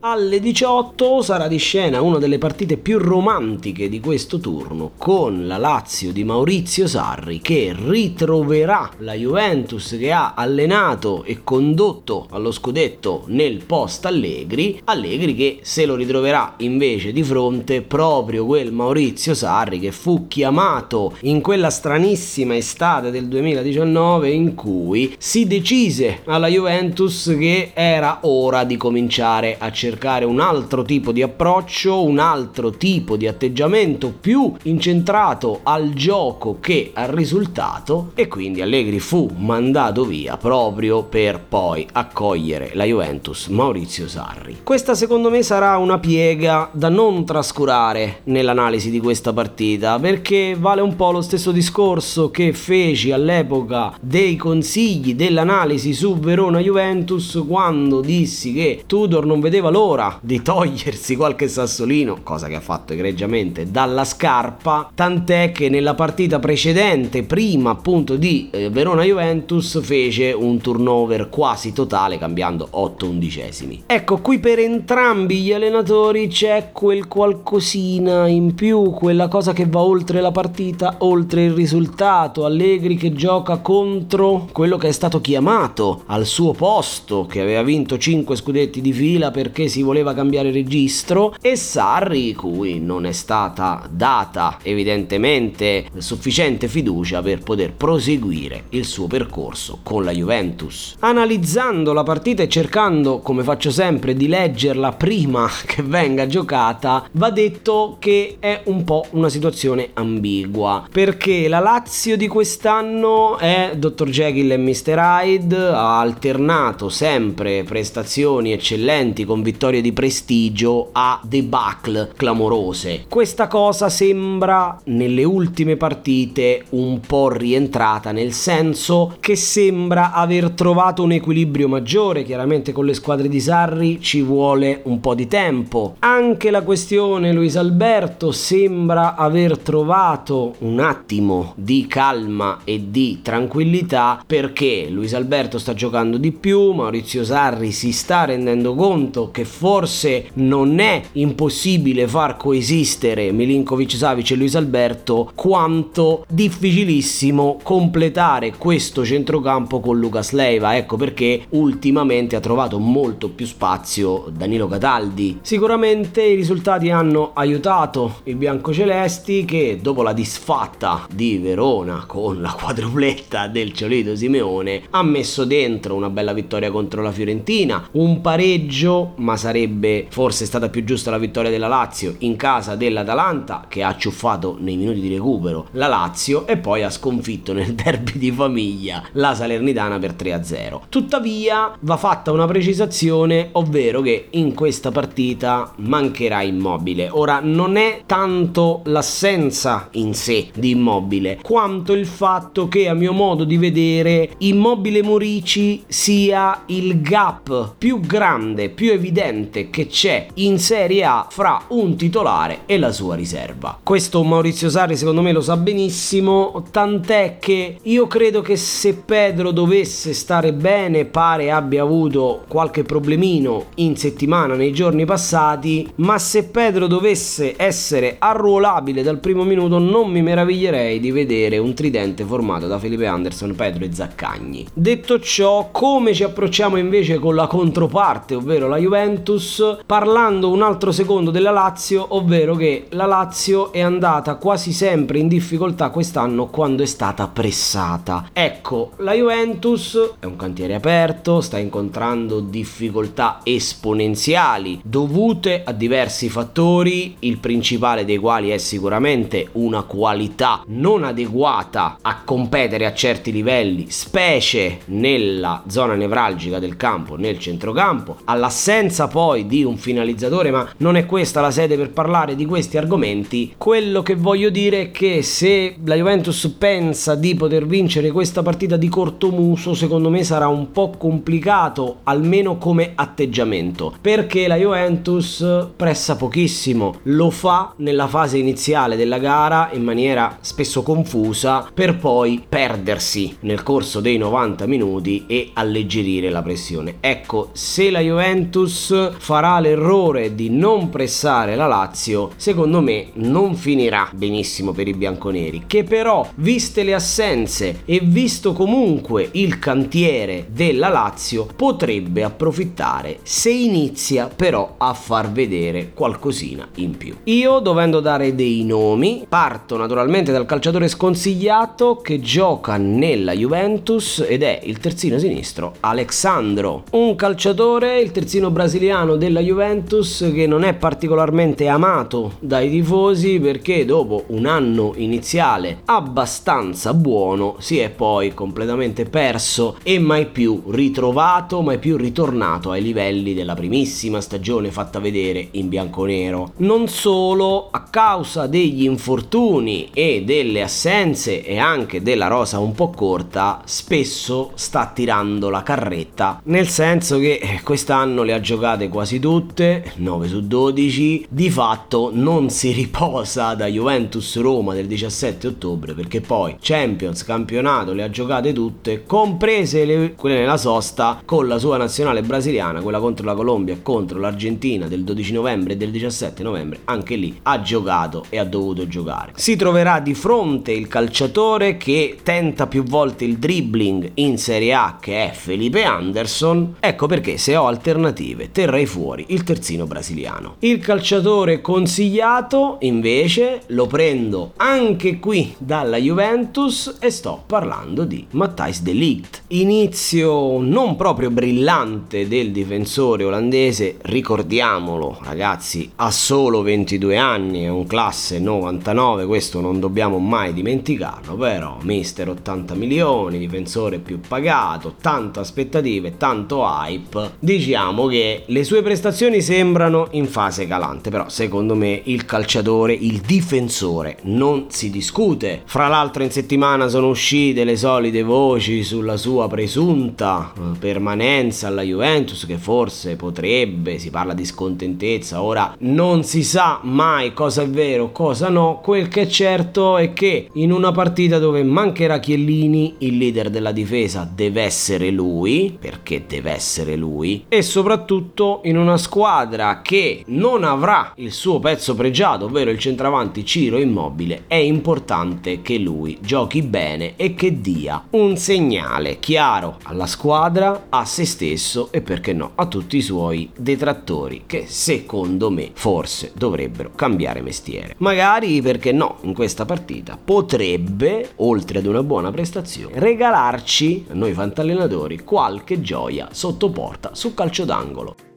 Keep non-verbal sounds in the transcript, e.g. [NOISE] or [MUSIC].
Alle 18 sarà di scena una delle partite più romantiche di questo turno con la Lazio di Maurizio Sarri che ritroverà la Juventus che ha allenato e condotto allo scudetto nel post Allegri, Allegri che se lo ritroverà invece di fronte proprio quel Maurizio Sarri che fu chiamato in quella stranissima estate del 2019 in cui si decise alla Juventus che era ora di cominciare a cercare cercare un altro tipo di approccio, un altro tipo di atteggiamento più incentrato al gioco che al risultato e quindi Allegri fu mandato via proprio per poi accogliere la Juventus Maurizio Sarri. Questa secondo me sarà una piega da non trascurare nell'analisi di questa partita perché vale un po' lo stesso discorso che feci all'epoca dei consigli dell'analisi su Verona Juventus quando dissi che Tudor non vedeva l'ora l'ora di togliersi qualche sassolino, cosa che ha fatto egregiamente, dalla scarpa, tant'è che nella partita precedente, prima appunto di eh, Verona-Juventus, fece un turnover quasi totale cambiando 8 undicesimi. Ecco, qui per entrambi gli allenatori c'è quel qualcosina in più, quella cosa che va oltre la partita, oltre il risultato. Allegri che gioca contro quello che è stato chiamato al suo posto, che aveva vinto 5 scudetti di fila perché si voleva cambiare registro e Sarri cui non è stata data evidentemente sufficiente fiducia per poter proseguire il suo percorso con la Juventus. Analizzando la partita e cercando, come faccio sempre, di leggerla prima [LAUGHS] che venga giocata, va detto che è un po' una situazione ambigua perché la Lazio di quest'anno è Dr. Jekyll e Mr. Hyde, ha alternato sempre prestazioni eccellenti con vittorie vittorie di prestigio a debacle clamorose. Questa cosa sembra nelle ultime partite un po' rientrata, nel senso che sembra aver trovato un equilibrio maggiore, chiaramente con le squadre di Sarri ci vuole un po' di tempo. Anche la questione Luis Alberto sembra aver trovato un attimo di calma e di tranquillità perché Luis Alberto sta giocando di più, Maurizio Sarri si sta rendendo conto che forse non è impossibile far coesistere Milinkovic Savic e Luis Alberto quanto difficilissimo completare questo centrocampo con Lucas Leiva. Ecco perché ultimamente ha trovato molto più spazio Danilo Cataldi sicuramente i risultati hanno aiutato i biancocelesti che dopo la disfatta di Verona con la quadrupletta del Ciolito Simeone ha messo dentro una bella vittoria contro la Fiorentina un pareggio ma sarebbe forse stata più giusta la vittoria della Lazio in casa dell'Atalanta che ha ciuffato nei minuti di recupero la Lazio e poi ha sconfitto nel [LAUGHS] derby di famiglia la Salernitana per 3-0. Tuttavia va fatta una precisazione, ovvero che in questa partita mancherà Immobile. Ora non è tanto l'assenza in sé di Immobile, quanto il fatto che a mio modo di vedere Immobile Morici sia il gap più grande, più evidente differente che c'è in Serie A fra un titolare e la sua riserva. Questo Maurizio Sarri secondo me lo sa benissimo, tant'è che io credo che se Pedro dovesse stare bene, pare abbia avuto qualche problemino in settimana nei giorni passati, ma se Pedro dovesse essere arruolabile dal primo minuto non mi meraviglierei di vedere un tridente formato da Felipe Anderson, Pedro e Zaccagni. Detto ciò, come ci approcciamo invece con la controparte, ovvero la Juventus? Juventus parlando un altro secondo della Lazio, ovvero che la Lazio è andata quasi sempre in difficoltà quest'anno quando è stata pressata. Ecco, la Juventus è un cantiere aperto, sta incontrando difficoltà esponenziali dovute a diversi fattori, il principale dei quali è sicuramente una qualità non adeguata a competere a certi livelli, specie nella zona nevralgica del campo, nel centrocampo, all'assenza poi poi di un finalizzatore, ma non è questa la sede per parlare di questi argomenti. Quello che voglio dire è che se la Juventus pensa di poter vincere questa partita di corto muso, secondo me sarà un po' complicato, almeno come atteggiamento, perché la Juventus pressa pochissimo, lo fa nella fase iniziale della gara in maniera spesso confusa per poi perdersi nel corso dei 90 minuti e alleggerire la pressione. Ecco, se la Juventus Juventus farà l'errore di non pressare la Lazio, secondo me non finirà benissimo per i bianconeri, che però, viste le assenze e visto comunque il cantiere della Lazio, potrebbe approfittare se inizia però a far vedere qualcosina in più. Io, dovendo dare dei nomi, parto naturalmente dal calciatore sconsigliato che gioca nella Juventus ed è il terzino sinistro Alexandro, un calciatore, il terzino brasiliano della Juventus che non è particolarmente amato dai tifosi perché dopo un anno iniziale abbastanza buono si è poi completamente perso e mai più ritrovato, mai più ritornato ai livelli della primissima stagione fatta vedere in bianconero. Non solo a causa degli infortuni e delle assenze e anche della rosa un po' corta, spesso sta tirando la carretta, nel senso che eh, quest'anno le ha giocate quasi tutte, 9 su 12, di fatto non si riposa da Juventus Roma del 17 ottobre perché poi Champions, campionato le ha giocate tutte, comprese le, quelle nella sosta con la sua nazionale brasiliana, quella contro la Colombia e contro l'Argentina del 12 novembre e del 17 novembre, anche lì ha giocato e ha dovuto giocare. Si troverà di fronte il calciatore che tenta più volte il dribbling in Serie A che è Felipe Anderson, ecco perché se ho alternative terrei fuori il terzino brasiliano. Il calciatore consigliato invece lo prendo anche qui dalla Juventus e sto parlando di Matthijs de Ligt. Inizio non proprio brillante del difensore olandese, ricordiamolo ragazzi, ha solo 22 anni, è un classe 99, questo non dobbiamo mai dimenticarlo, però mister 80 milioni, difensore più pagato, tante aspettative, tanto hype. Diciamo che le sue prestazioni sembrano in fase calante, però secondo me il calciatore, il difensore non si discute. Fra l'altro in settimana sono uscite le solite voci sulla sua presunta eh, permanenza alla Juventus che forse potrebbe, si parla di scontentezza, ora non si sa mai cosa è vero, cosa no, quel che è certo è che in una partita dove mancherà Chiellini, il leader della difesa deve essere lui, perché deve essere lui, e soprattutto in una squadra che non avrà il suo pezzo pregiato, ovvero il centravanti Ciro Immobile, è importante che lui giochi bene e che dia un segnale chiaro alla squadra, a se stesso e perché no, a tutti i suoi detrattori che secondo me forse dovrebbero cambiare mestiere. Magari perché no, in questa partita potrebbe, oltre ad una buona prestazione, regalarci, noi fantallenatori, qualche gioia sotto porta su calcio d'angolo.